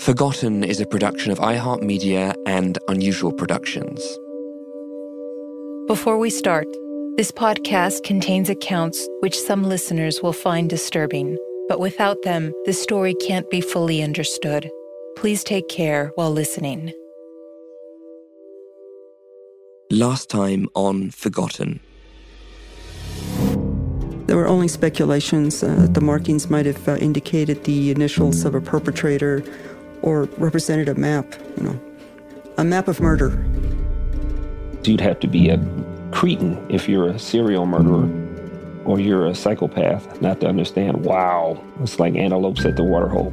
Forgotten is a production of iHeartMedia and Unusual Productions. Before we start, this podcast contains accounts which some listeners will find disturbing, but without them, the story can't be fully understood. Please take care while listening. Last time on Forgotten. There were only speculations uh, that the markings might have uh, indicated the initials of a perpetrator or represented a map, you know, a map of murder. You'd have to be a cretin if you're a serial murderer or you're a psychopath not to understand, wow, it's like antelopes at the waterhole.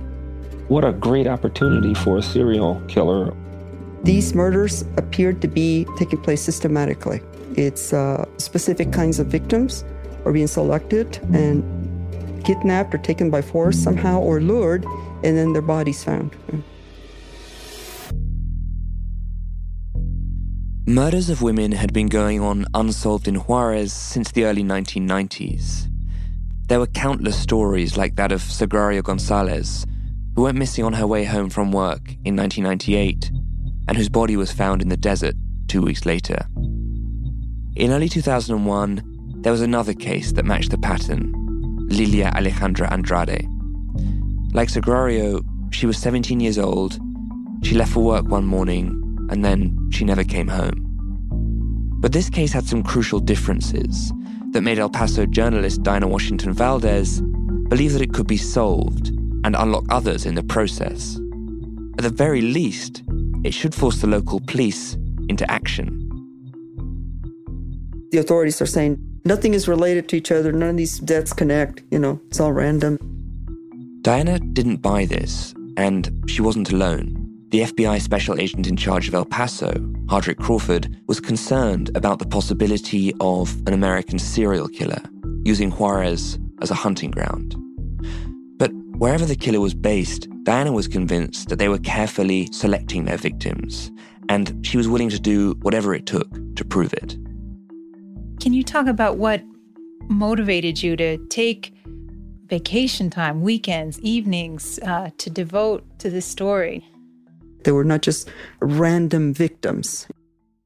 What a great opportunity for a serial killer. These murders appeared to be taking place systematically. It's uh, specific kinds of victims are being selected and kidnapped or taken by force somehow or lured and then their bodies found. Murders of women had been going on unsolved in Juarez since the early 1990s. There were countless stories like that of Sagrario Gonzalez, who went missing on her way home from work in 1998 and whose body was found in the desert two weeks later. In early 2001, there was another case that matched the pattern Lilia Alejandra Andrade. Like Sagrario, she was 17 years old. She left for work one morning, and then she never came home. But this case had some crucial differences that made El Paso journalist Diana Washington Valdez believe that it could be solved and unlock others in the process. At the very least, it should force the local police into action. The authorities are saying nothing is related to each other, none of these deaths connect, you know, it's all random. Diana didn't buy this, and she wasn't alone. The FBI special agent in charge of El Paso, Hardrick Crawford, was concerned about the possibility of an American serial killer using Juarez as a hunting ground. But wherever the killer was based, Diana was convinced that they were carefully selecting their victims, and she was willing to do whatever it took to prove it. Can you talk about what motivated you to take vacation time, weekends, evenings uh, to devote to this story. They were not just random victims.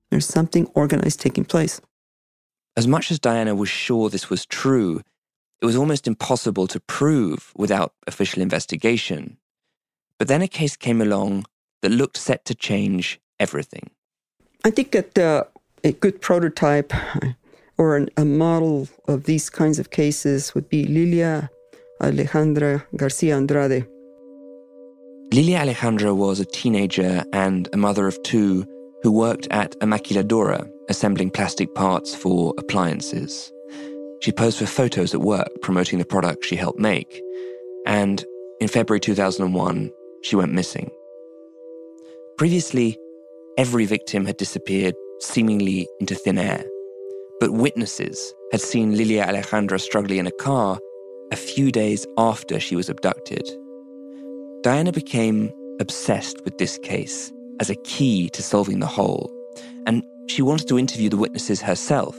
There's something organized taking place. As much as Diana was sure this was true, it was almost impossible to prove without official investigation. But then a case came along that looked set to change everything. I think that uh, a good prototype or an, a model of these kinds of cases would be Lilia Alejandra Garcia Andrade. Lilia Alejandra was a teenager and a mother of two who worked at a maquiladora, assembling plastic parts for appliances. She posed for photos at work promoting the product she helped make, and in February 2001, she went missing. Previously, every victim had disappeared seemingly into thin air, but witnesses had seen Lilia Alejandra struggling in a car a few days after she was abducted. Diana became obsessed with this case as a key to solving the whole, and she wanted to interview the witnesses herself.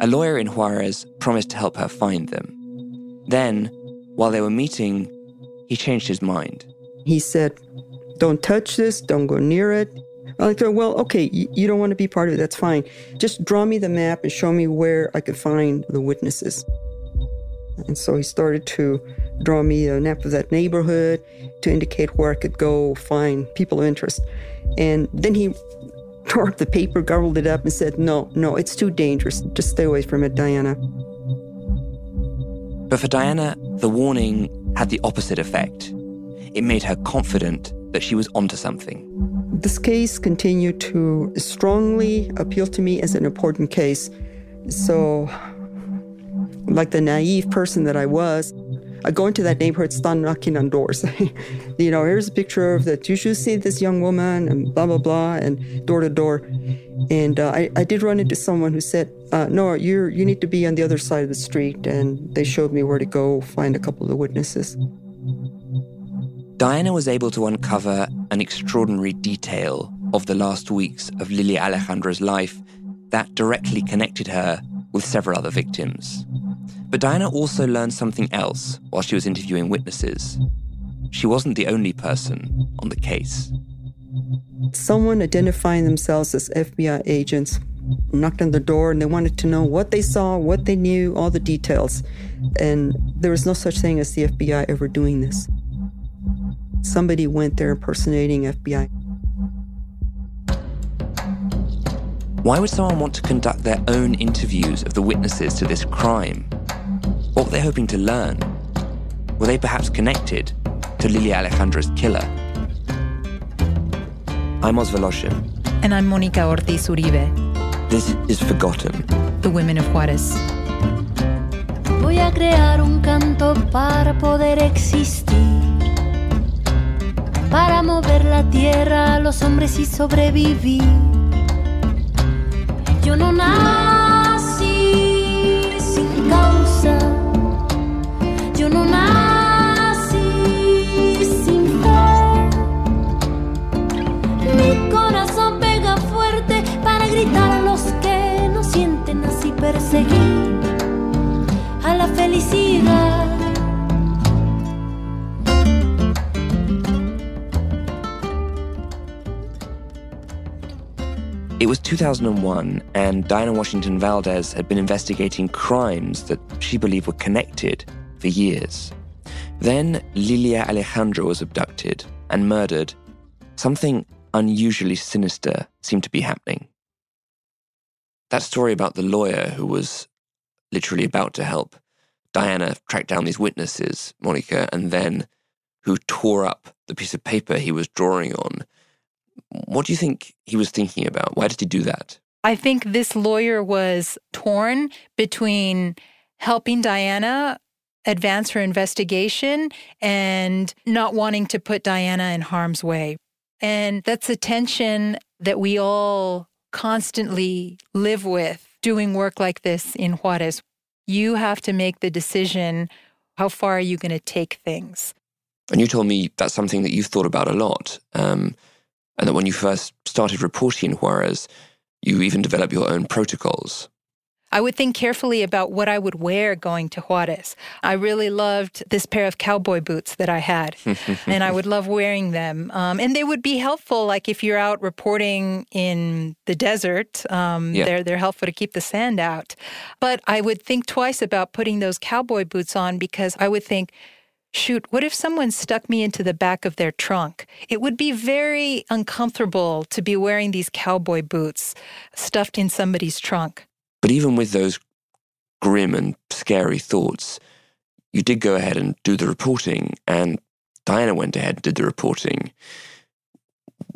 A lawyer in Juarez promised to help her find them. Then, while they were meeting, he changed his mind. He said, Don't touch this, don't go near it. Thought, well, okay, you, you don't want to be part of it, that's fine. Just draw me the map and show me where I could find the witnesses. And so he started to draw me a map of that neighborhood to indicate where I could go find people of interest. And then he tore up the paper, gobbled it up, and said, No, no, it's too dangerous. Just stay away from it, Diana. But for Diana, the warning had the opposite effect. It made her confident that she was onto something. This case continued to strongly appeal to me as an important case. So like the naive person that I was, I go into that neighborhood, start knocking on doors. you know, here's a picture of that. You should see this young woman, and blah blah blah, and door to door. And uh, I, I did run into someone who said, uh, "No, you you need to be on the other side of the street." And they showed me where to go find a couple of witnesses. Diana was able to uncover an extraordinary detail of the last weeks of Lilia Alejandra's life that directly connected her with several other victims. But Diana also learned something else while she was interviewing witnesses. She wasn't the only person on the case. Someone identifying themselves as FBI agents knocked on the door and they wanted to know what they saw, what they knew, all the details. And there was no such thing as the FBI ever doing this. Somebody went there impersonating FBI. Why would someone want to conduct their own interviews of the witnesses to this crime? What were they hoping to learn? Were they perhaps connected to Lilia Alejandra's killer? I'm Oz Woloshyn. And I'm Monica Ortiz Uribe. This is Forgotten. The Women of Juarez. Voy a crear un canto para poder existir. Para mover la tierra a los hombres y sobrevivir. Yo no 2001, and Diana Washington Valdez had been investigating crimes that she believed were connected for years. Then Lilia Alejandra was abducted and murdered. Something unusually sinister seemed to be happening. That story about the lawyer who was literally about to help Diana track down these witnesses, Monica, and then who tore up the piece of paper he was drawing on what do you think he was thinking about? Why did he do that? I think this lawyer was torn between helping Diana advance her investigation and not wanting to put Diana in harm's way. And that's a tension that we all constantly live with doing work like this in Juarez. You have to make the decision how far are you going to take things? And you told me that's something that you've thought about a lot. Um, and that when you first started reporting in Juarez, you even developed your own protocols. I would think carefully about what I would wear going to Juarez. I really loved this pair of cowboy boots that I had, and I would love wearing them. Um, and they would be helpful, like if you're out reporting in the desert, um, yeah. they're, they're helpful to keep the sand out. But I would think twice about putting those cowboy boots on because I would think, shoot, what if someone stuck me into the back of their trunk? It would be very uncomfortable to be wearing these cowboy boots stuffed in somebody's trunk. But even with those grim and scary thoughts, you did go ahead and do the reporting, and Diana went ahead and did the reporting.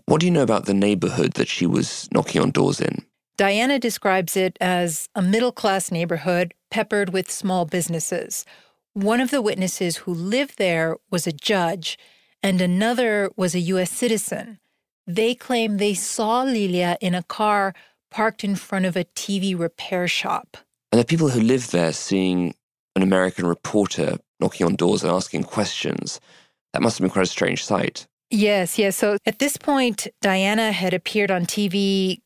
What do you know about the neighborhood that she was knocking on doors in? Diana describes it as a middle class neighborhood peppered with small businesses. One of the witnesses who lived there was a judge, and another was a U.S. citizen. They claim they saw Lilia in a car parked in front of a TV repair shop. And the people who live there seeing an American reporter knocking on doors and asking questions, that must have been quite a strange sight. Yes, yes. So at this point, Diana had appeared on TV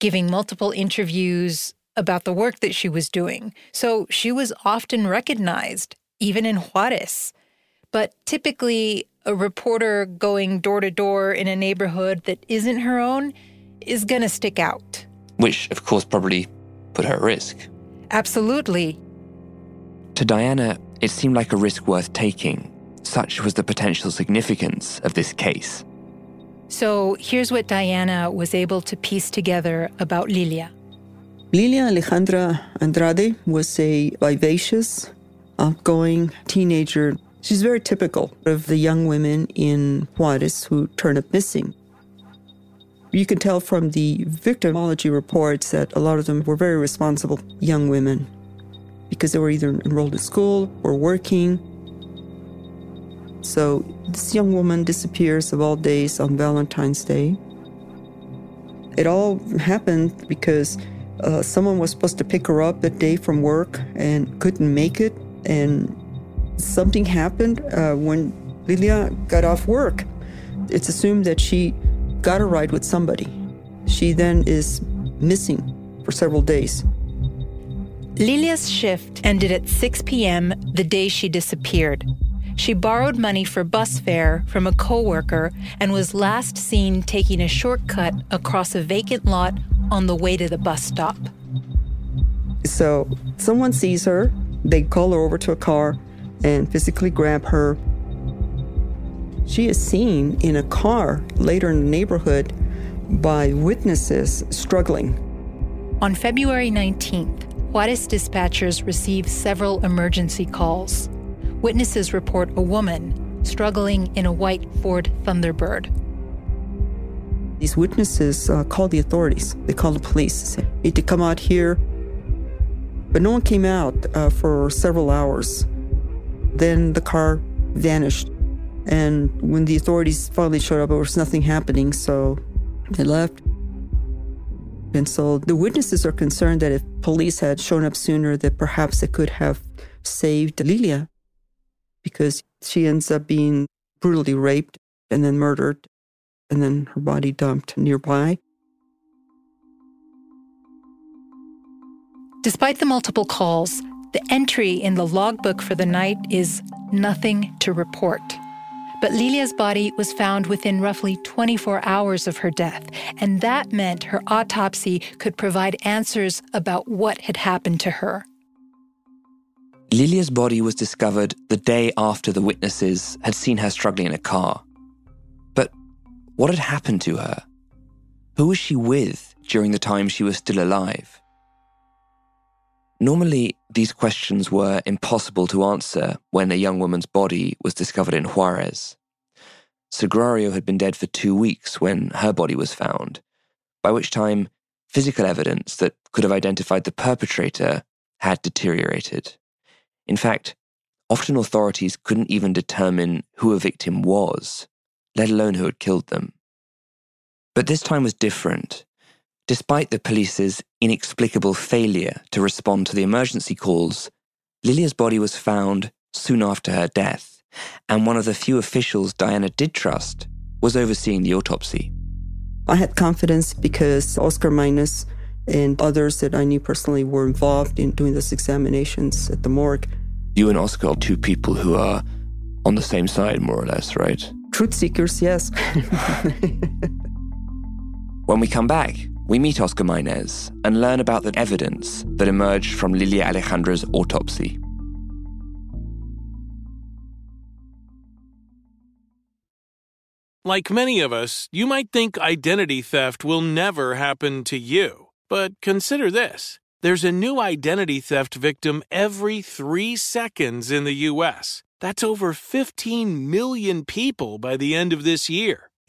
giving multiple interviews about the work that she was doing. So she was often recognized, even in Juarez. But typically, a reporter going door to door in a neighborhood that isn't her own is going to stick out. Which, of course, probably put her at risk. Absolutely. To Diana, it seemed like a risk worth taking. Such was the potential significance of this case. So here's what Diana was able to piece together about Lilia. Lilia Alejandra Andrade was a vivacious, outgoing teenager. She's very typical of the young women in Juarez who turn up missing. You can tell from the victimology reports that a lot of them were very responsible young women because they were either enrolled in school or working. So this young woman disappears of all days on Valentine's Day. It all happened because uh, someone was supposed to pick her up that day from work and couldn't make it. And something happened uh, when Lilia got off work. It's assumed that she got a ride with somebody. She then is missing for several days. Lilia's shift ended at 6 p.m. the day she disappeared. She borrowed money for bus fare from a coworker and was last seen taking a shortcut across a vacant lot on the way to the bus stop. So someone sees her, they call her over to a car and physically grab her. She is seen in a car later in the neighborhood by witnesses struggling. On February 19th, Juarez dispatchers receive several emergency calls. Witnesses report a woman struggling in a white Ford Thunderbird. These witnesses uh, called the authorities. They call the police. Said, need to come out here. But no one came out uh, for several hours. Then the car vanished. And when the authorities finally showed up, there was nothing happening, so they left. And so the witnesses are concerned that if police had shown up sooner, that perhaps they could have saved Lilia because she ends up being brutally raped and then murdered, and then her body dumped nearby. Despite the multiple calls, the entry in the logbook for the night is nothing to report. But Lilia's body was found within roughly 24 hours of her death, and that meant her autopsy could provide answers about what had happened to her. Lilia's body was discovered the day after the witnesses had seen her struggling in a car. But what had happened to her? Who was she with during the time she was still alive? Normally, these questions were impossible to answer when a young woman's body was discovered in Juarez. Sagrario had been dead for two weeks when her body was found, by which time physical evidence that could have identified the perpetrator had deteriorated. In fact, often authorities couldn't even determine who a victim was, let alone who had killed them. But this time was different. Despite the police's inexplicable failure to respond to the emergency calls, Lilia's body was found soon after her death, and one of the few officials Diana did trust was overseeing the autopsy. I had confidence because Oscar Maynez and others that I knew personally were involved in doing those examinations at the morgue. You and Oscar are two people who are on the same side, more or less, right? Truth seekers, yes. when we come back, we meet Oscar Maynez and learn about the evidence that emerged from Lilia Alejandra's autopsy. Like many of us, you might think identity theft will never happen to you. But consider this There's a new identity theft victim every three seconds in the U.S. That's over 15 million people by the end of this year,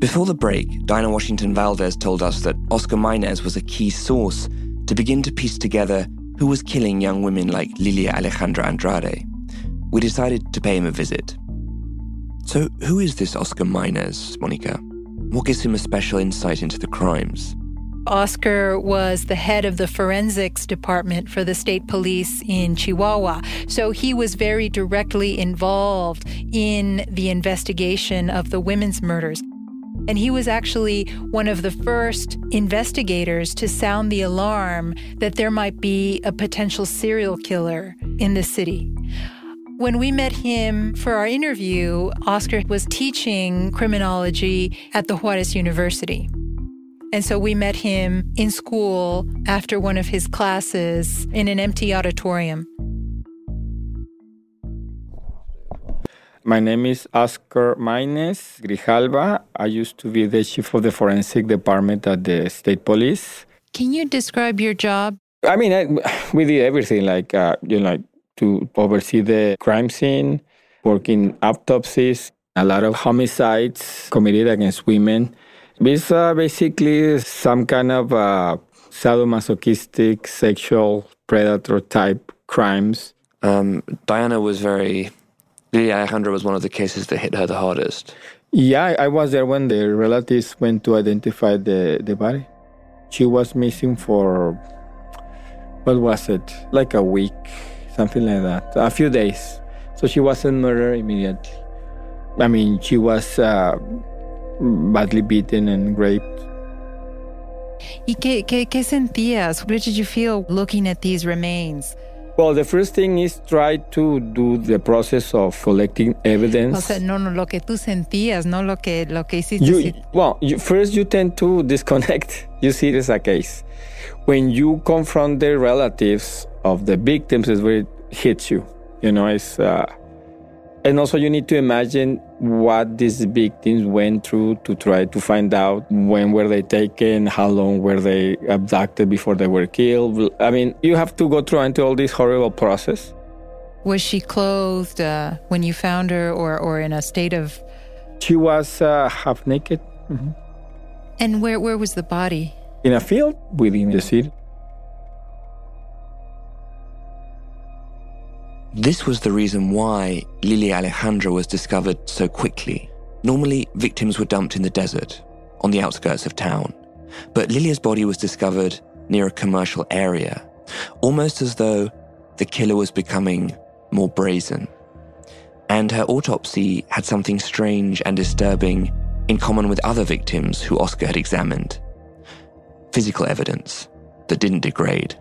Before the break, Diana Washington Valdez told us that Oscar Maynez was a key source to begin to piece together who was killing young women like Lilia Alejandra Andrade. We decided to pay him a visit. So, who is this Oscar Maynez, Monica? What gives him a special insight into the crimes? Oscar was the head of the forensics department for the state police in Chihuahua. So he was very directly involved in the investigation of the women's murders. And he was actually one of the first investigators to sound the alarm that there might be a potential serial killer in the city. When we met him for our interview, Oscar was teaching criminology at the Juarez University. And so we met him in school after one of his classes in an empty auditorium. My name is Oscar Maynez Grijalva. I used to be the chief of the forensic department at the state police. Can you describe your job? I mean, I, we did everything like, uh, you know, like to oversee the crime scene, working autopsies, a lot of homicides committed against women. It's uh, basically some kind of uh, sadomasochistic sexual predator type crimes. Um, Diana was very. Lilia Alejandra was one of the cases that hit her the hardest. Yeah, I was there when the relatives went to identify the, the body. She was missing for, what was it, like a week, something like that, a few days. So she wasn't murdered immediately. I mean, she was uh, badly beaten and raped. ¿Y qué, qué, qué sentías? What did you feel looking at these remains? Well, the first thing is try to do the process of collecting evidence. O sea, no, no, lo que tú sentías, no lo que, lo que hiciste. You, well, you, first you tend to disconnect. You see it as a case. When you confront the relatives of the victims, is where it hits you. You know, it's uh, And also, you need to imagine what these victims went through to try to find out when were they taken, how long were they abducted before they were killed. I mean, you have to go through into all this horrible process. Was she clothed uh, when you found her, or or in a state of? She was uh, half naked. Mm-hmm. And where where was the body? In a field within the city. This was the reason why Lily Alejandra was discovered so quickly. Normally, victims were dumped in the desert, on the outskirts of town. But Lilia's body was discovered near a commercial area, almost as though the killer was becoming more brazen. And her autopsy had something strange and disturbing in common with other victims who Oscar had examined physical evidence that didn't degrade.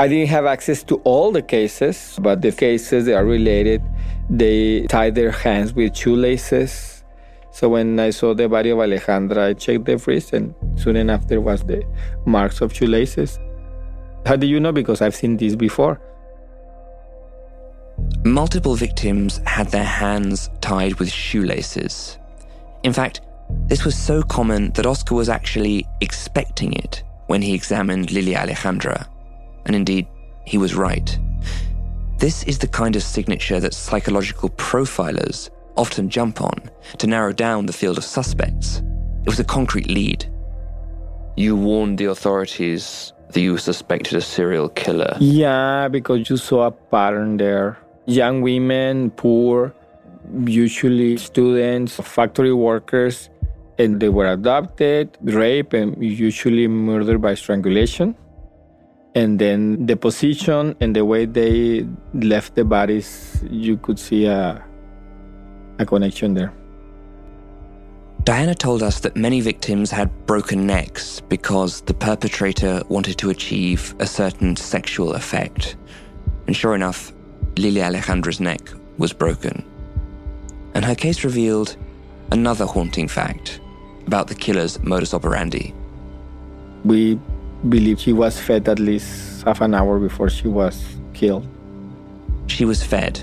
I didn't have access to all the cases, but the cases that are related, they tied their hands with shoelaces. So when I saw the body of Alejandra, I checked the wrist, and soon after was the marks of shoelaces. How do you know? Because I've seen this before. Multiple victims had their hands tied with shoelaces. In fact, this was so common that Oscar was actually expecting it when he examined Lily Alejandra. And indeed, he was right. This is the kind of signature that psychological profilers often jump on to narrow down the field of suspects. It was a concrete lead. You warned the authorities that you suspected a serial killer. Yeah, because you saw a pattern there. Young women, poor, usually students, factory workers, and they were adopted, raped, and usually murdered by strangulation. And then the position and the way they left the bodies, you could see a, a connection there. Diana told us that many victims had broken necks because the perpetrator wanted to achieve a certain sexual effect. And sure enough, Lilia Alejandra's neck was broken. And her case revealed another haunting fact about the killer's modus operandi. We believe she was fed at least half an hour before she was killed. She was fed.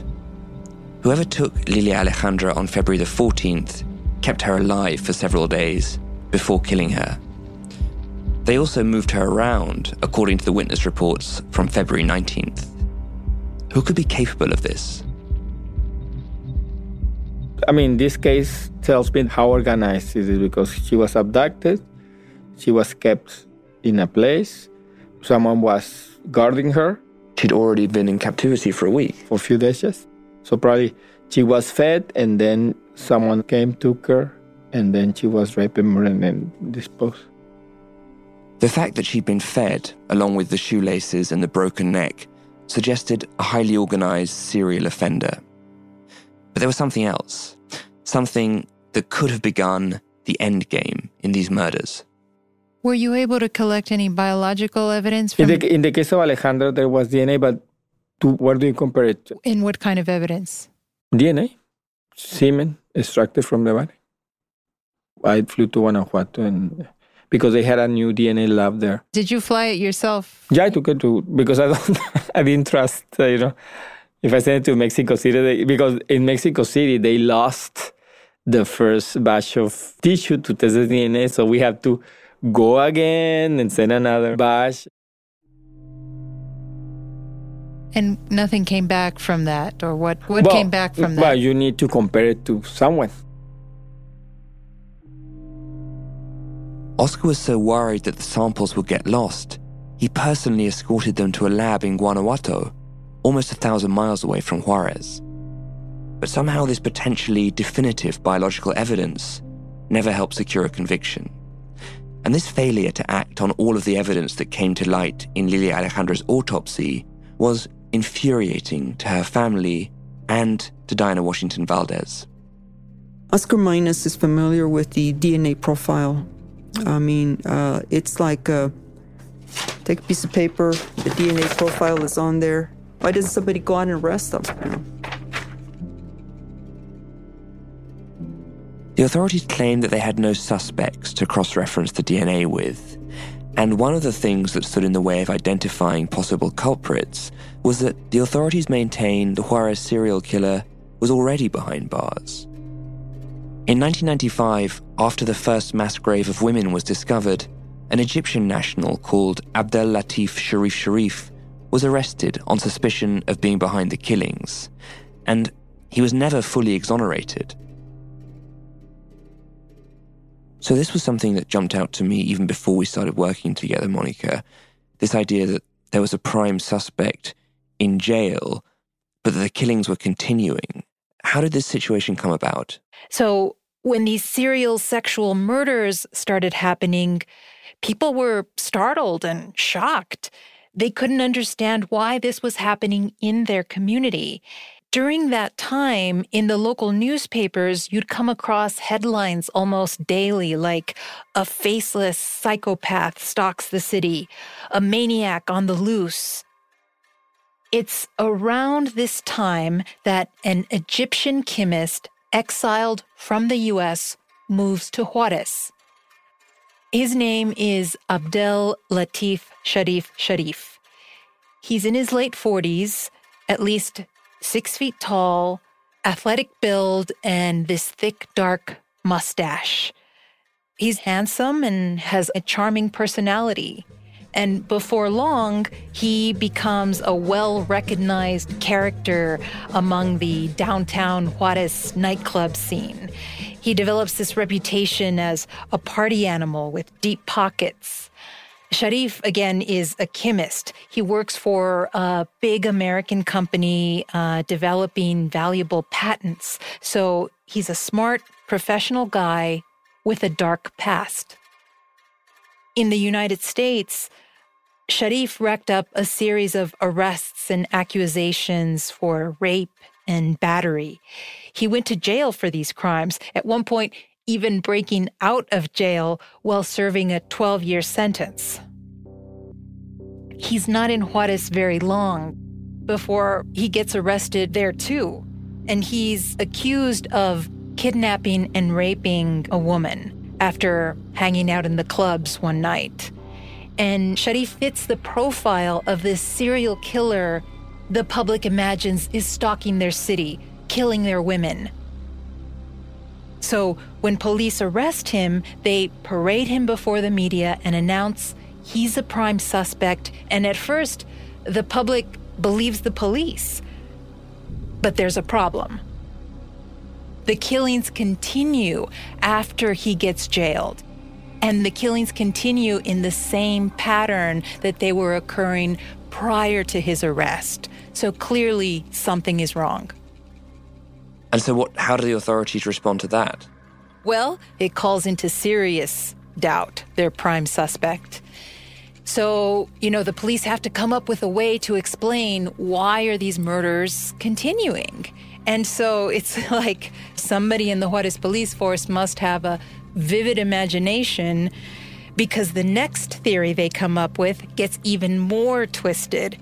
Whoever took Lilia Alejandra on February the 14th kept her alive for several days before killing her. They also moved her around, according to the witness reports from February 19th. Who could be capable of this? I mean, this case tells me how organized it is because she was abducted, she was kept in a place, someone was guarding her. She'd already been in captivity for a week. For a few days, yes. So probably she was fed and then someone came, took her, and then she was raped and murdered and disposed. The fact that she'd been fed, along with the shoelaces and the broken neck, suggested a highly organized serial offender. But there was something else, something that could have begun the end game in these murders. Were you able to collect any biological evidence? From in, the, in the case of Alejandro, there was DNA, but to, where do you compare it? To? In what kind of evidence? DNA, semen extracted from the body. I flew to Guanajuato and because they had a new DNA lab there. Did you fly it yourself? Yeah, I took it to because I don't, I didn't trust, uh, you know, if I sent it to Mexico City, they, because in Mexico City they lost the first batch of tissue to test the DNA, so we have to go again and send another batch. And nothing came back from that, or what? What well, came back from that? Well, you need to compare it to someone. Oscar was so worried that the samples would get lost, he personally escorted them to a lab in Guanajuato almost a thousand miles away from Juarez. But somehow, this potentially definitive biological evidence never helped secure a conviction. And this failure to act on all of the evidence that came to light in Lilia Alejandra's autopsy was infuriating to her family and to Diana Washington Valdez. Oscar Maynez is familiar with the DNA profile. I mean, uh, it's like a, take a piece of paper, the DNA profile is on there, why doesn't somebody go out and arrest them? You know? The authorities claimed that they had no suspects to cross reference the DNA with. And one of the things that stood in the way of identifying possible culprits was that the authorities maintained the Juarez serial killer was already behind bars. In 1995, after the first mass grave of women was discovered, an Egyptian national called Abdel Latif Sharif Sharif was arrested on suspicion of being behind the killings, and he was never fully exonerated. So, this was something that jumped out to me even before we started working together, Monica. This idea that there was a prime suspect in jail, but that the killings were continuing. How did this situation come about? So, when these serial sexual murders started happening, people were startled and shocked. They couldn't understand why this was happening in their community. During that time, in the local newspapers, you'd come across headlines almost daily like a faceless psychopath stalks the city, a maniac on the loose. It's around this time that an Egyptian chemist exiled from the US moves to Juarez. His name is Abdel Latif Sharif Sharif. He's in his late 40s, at least six feet tall, athletic build, and this thick, dark mustache. He's handsome and has a charming personality. And before long, he becomes a well recognized character among the downtown Juarez nightclub scene. He develops this reputation as a party animal with deep pockets. Sharif, again, is a chemist. He works for a big American company uh, developing valuable patents. So he's a smart, professional guy with a dark past. In the United States, Sharif racked up a series of arrests and accusations for rape and battery. He went to jail for these crimes, at one point, even breaking out of jail while serving a 12 year sentence. He's not in Juarez very long before he gets arrested there too. And he's accused of kidnapping and raping a woman after hanging out in the clubs one night. And Sharif fits the profile of this serial killer the public imagines is stalking their city, killing their women. So when police arrest him, they parade him before the media and announce he's a prime suspect. And at first, the public believes the police. But there's a problem. The killings continue after he gets jailed. And the killings continue in the same pattern that they were occurring prior to his arrest. So clearly, something is wrong. And so, what? How do the authorities respond to that? Well, it calls into serious doubt their prime suspect. So, you know, the police have to come up with a way to explain why are these murders continuing? And so it's like somebody in the Juarez police force must have a vivid imagination because the next theory they come up with gets even more twisted.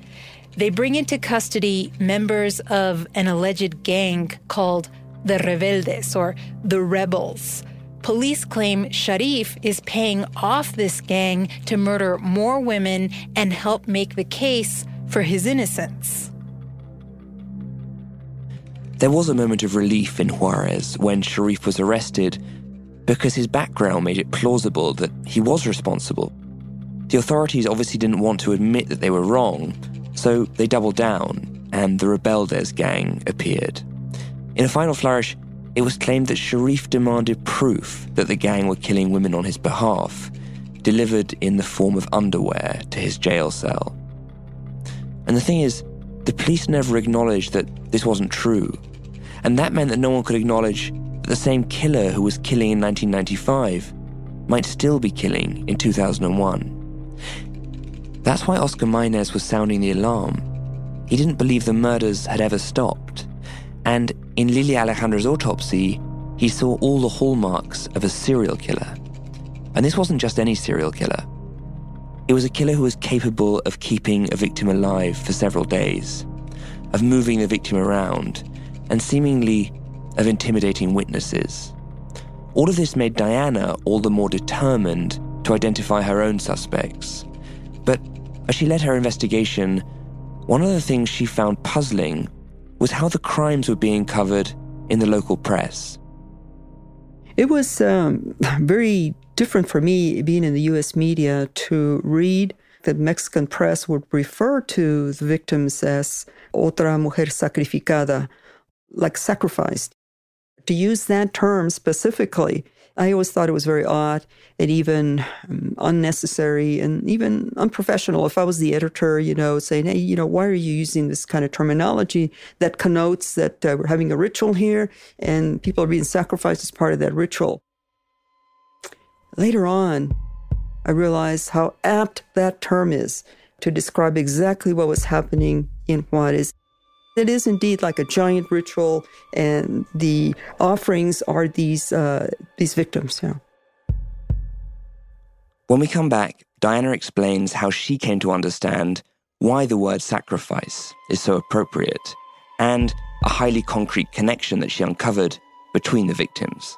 They bring into custody members of an alleged gang called the Rebeldes or the Rebels. Police claim Sharif is paying off this gang to murder more women and help make the case for his innocence. There was a moment of relief in Juarez when Sharif was arrested because his background made it plausible that he was responsible. The authorities obviously didn't want to admit that they were wrong, so they doubled down, and the Rebeldes gang appeared. In a final flourish, it was claimed that Sharif demanded proof that the gang were killing women on his behalf, delivered in the form of underwear to his jail cell. And the thing is, the police never acknowledged that this wasn't true. And that meant that no one could acknowledge that the same killer who was killing in 1995 might still be killing in 2001. That's why Oscar Maynez was sounding the alarm. He didn't believe the murders had ever stopped. And in Lily Alejandra's autopsy, he saw all the hallmarks of a serial killer. And this wasn't just any serial killer. It was a killer who was capable of keeping a victim alive for several days, of moving the victim around, and seemingly of intimidating witnesses. All of this made Diana all the more determined to identify her own suspects. As she led her investigation, one of the things she found puzzling was how the crimes were being covered in the local press. It was um, very different for me being in the US media to read the Mexican press would refer to the victims as otra mujer sacrificada, like sacrificed. To use that term specifically, I always thought it was very odd and even um, unnecessary and even unprofessional. If I was the editor, you know, saying, hey, you know, why are you using this kind of terminology that connotes that uh, we're having a ritual here and people are being sacrificed as part of that ritual? Later on, I realized how apt that term is to describe exactly what was happening in Juarez. It is indeed like a giant ritual, and the offerings are these uh, these victims. Know. When we come back, Diana explains how she came to understand why the word sacrifice is so appropriate, and a highly concrete connection that she uncovered between the victims.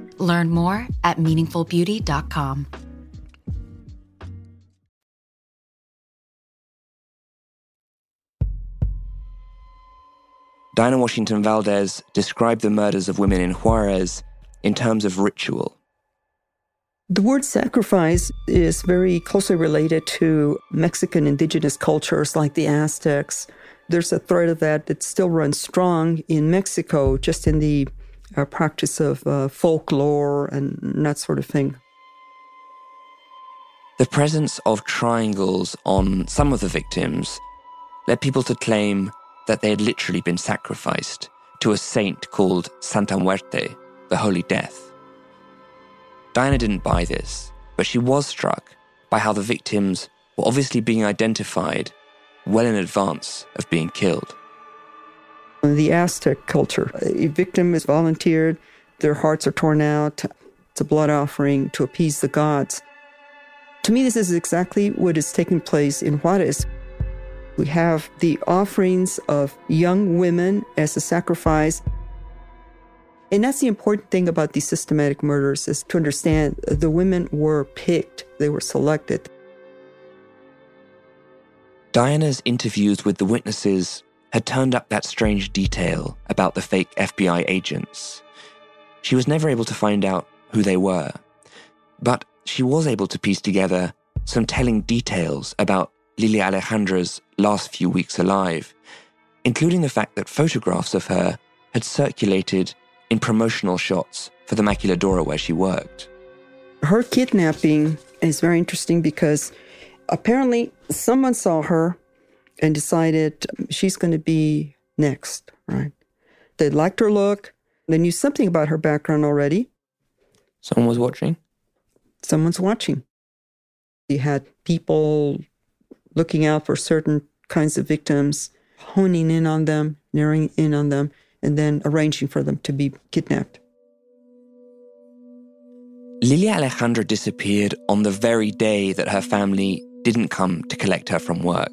Learn more at meaningfulbeauty.com. Diana Washington Valdez described the murders of women in Juarez in terms of ritual. The word sacrifice is very closely related to Mexican indigenous cultures like the Aztecs. There's a thread of that that still runs strong in Mexico, just in the uh, practice of uh, folklore and that sort of thing. The presence of triangles on some of the victims led people to claim that they had literally been sacrificed to a saint called Santa Muerte, the Holy Death. Diana didn't buy this, but she was struck by how the victims were obviously being identified well in advance of being killed. In the Aztec culture, a victim is volunteered, their hearts are torn out. It's a blood offering to appease the gods. To me, this is exactly what is taking place in Juarez. We have the offerings of young women as a sacrifice. And that's the important thing about these systematic murders is to understand the women were picked, they were selected. Diana's interviews with the witnesses had turned up that strange detail about the fake FBI agents. She was never able to find out who they were, but she was able to piece together some telling details about Lilia Alejandra's last few weeks alive, including the fact that photographs of her had circulated in promotional shots for the Maquiladora where she worked. Her kidnapping is very interesting because apparently someone saw her and decided she's going to be next, right? They liked her look. They knew something about her background already. Someone was watching? Someone's watching. You had people looking out for certain kinds of victims, honing in on them, narrowing in on them, and then arranging for them to be kidnapped. Lilia Alejandra disappeared on the very day that her family didn't come to collect her from work.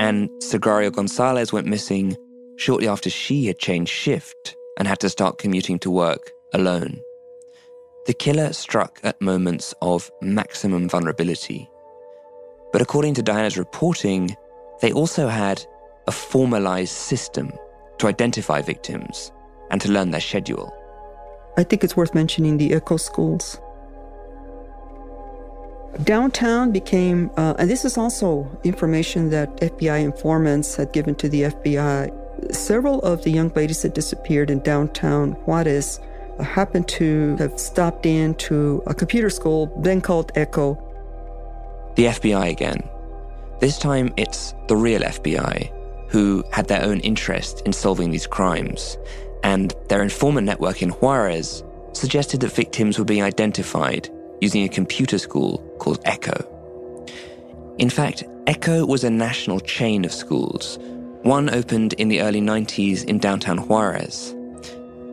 And Sagrario Gonzalez went missing shortly after she had changed shift and had to start commuting to work alone. The killer struck at moments of maximum vulnerability. But according to Diana's reporting, they also had a formalized system to identify victims and to learn their schedule. I think it's worth mentioning the ECCO schools. Downtown became, uh, and this is also information that FBI informants had given to the FBI. Several of the young ladies that disappeared in downtown Juarez uh, happened to have stopped in to a computer school, then called ECCO. The FBI again. This time it's the real FBI, who had their own interest in solving these crimes and their informant network in Juarez suggested that victims were being identified using a computer school called ECCO. In fact, ECCO was a national chain of schools. One opened in the early 90s in downtown Juarez.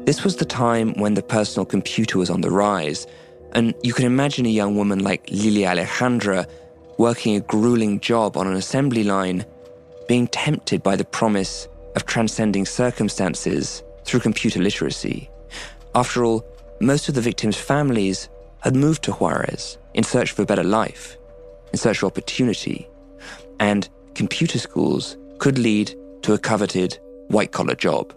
This was the time when the personal computer was on the rise, and you can imagine a young woman like Lilia Alejandra working a grueling job on an assembly line, being tempted by the promise of transcending circumstances through computer literacy. After all, most of the victims' families had moved to Juarez in search of a better life, in search of opportunity, and computer schools could lead to a coveted white collar job.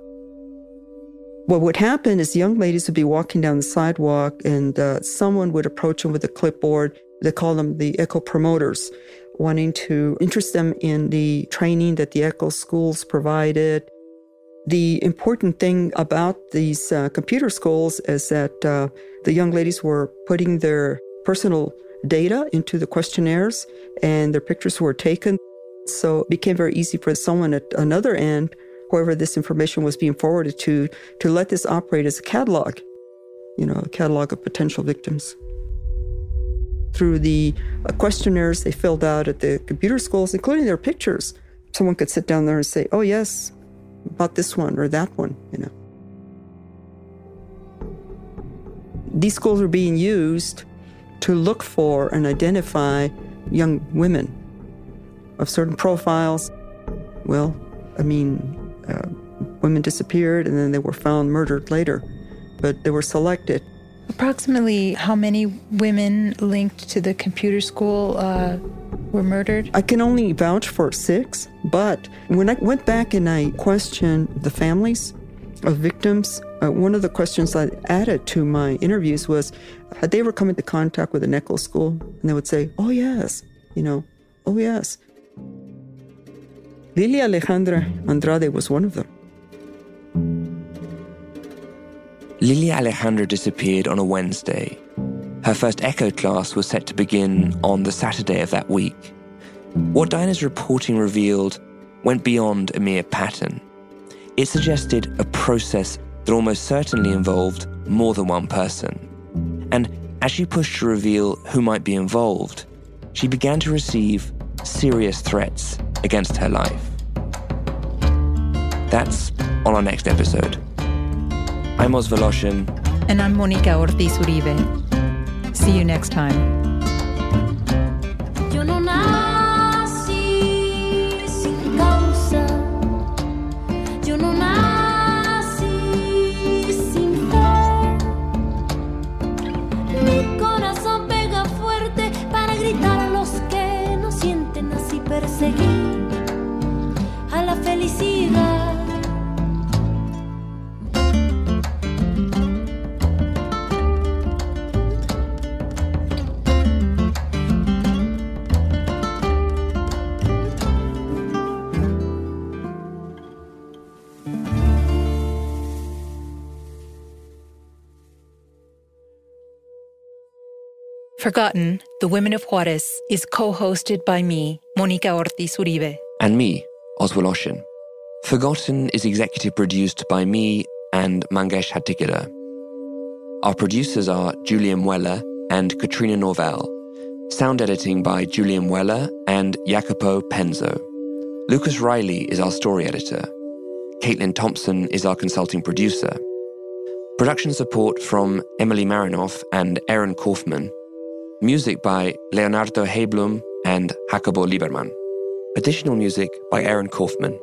What would happen is young ladies would be walking down the sidewalk and uh, someone would approach them with a clipboard. They call them the ECCO promoters, wanting to interest them in the training that the ECCO schools provided, the important thing about these uh, computer schools is that uh, the young ladies were putting their personal data into the questionnaires and their pictures were taken. So it became very easy for someone at another end, whoever this information was being forwarded to, to let this operate as a catalog, you know, a catalog of potential victims. Through the uh, questionnaires they filled out at the computer schools, including their pictures, someone could sit down there and say, oh, yes, about this one or that one, you know. These schools are being used to look for and identify young women of certain profiles. Well, I mean, uh, women disappeared and then they were found murdered later, but they were selected. Approximately how many women linked to the computer school uh, were murdered? I can only vouch for six, but when I went back and I questioned the families of victims, uh, one of the questions I added to my interviews was had they ever come into contact with the ECCO school? And they would say, oh, yes, you know, oh, yes. Lilia Alejandra Andrade was one of them. Lilia Alejandra disappeared on a Wednesday. Her first ECCO class was set to begin on the Saturday of that week. What Diana's reporting revealed went beyond a mere pattern. It suggested a process that almost certainly involved more than one person. And as she pushed to reveal who might be involved, she began to receive serious threats against her life. That's on our next episode. I'm Oz. And I'm Monica Ortiz Uribe. See you next time. Forgotten, The Women of Juarez is co hosted by me, Monica Ortiz Uribe. and me, Oswald Woloshyn. Forgotten is executive produced by me and Mangesh Hattikudur. Our producers are Julian Weller and Katrina Norvell. Sound editing by Julian Weller and Jacopo Penzo. Lucas Riley is our story editor. Caitlin Thompson is our consulting producer. Production support from Emily Marinoff and Aaron Kaufman. Music by Leonardo Heiblum and Jacobo Lieberman. Additional music by Aaron Kaufman.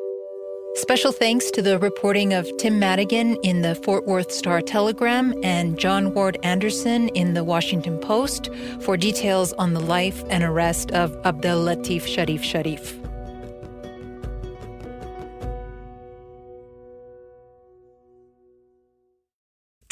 Special thanks to the reporting of Tim Madigan in the Fort Worth Star Telegram and John Ward Anderson in the Washington Post for details on the life and arrest of Abdel Latif Sharif Sharif.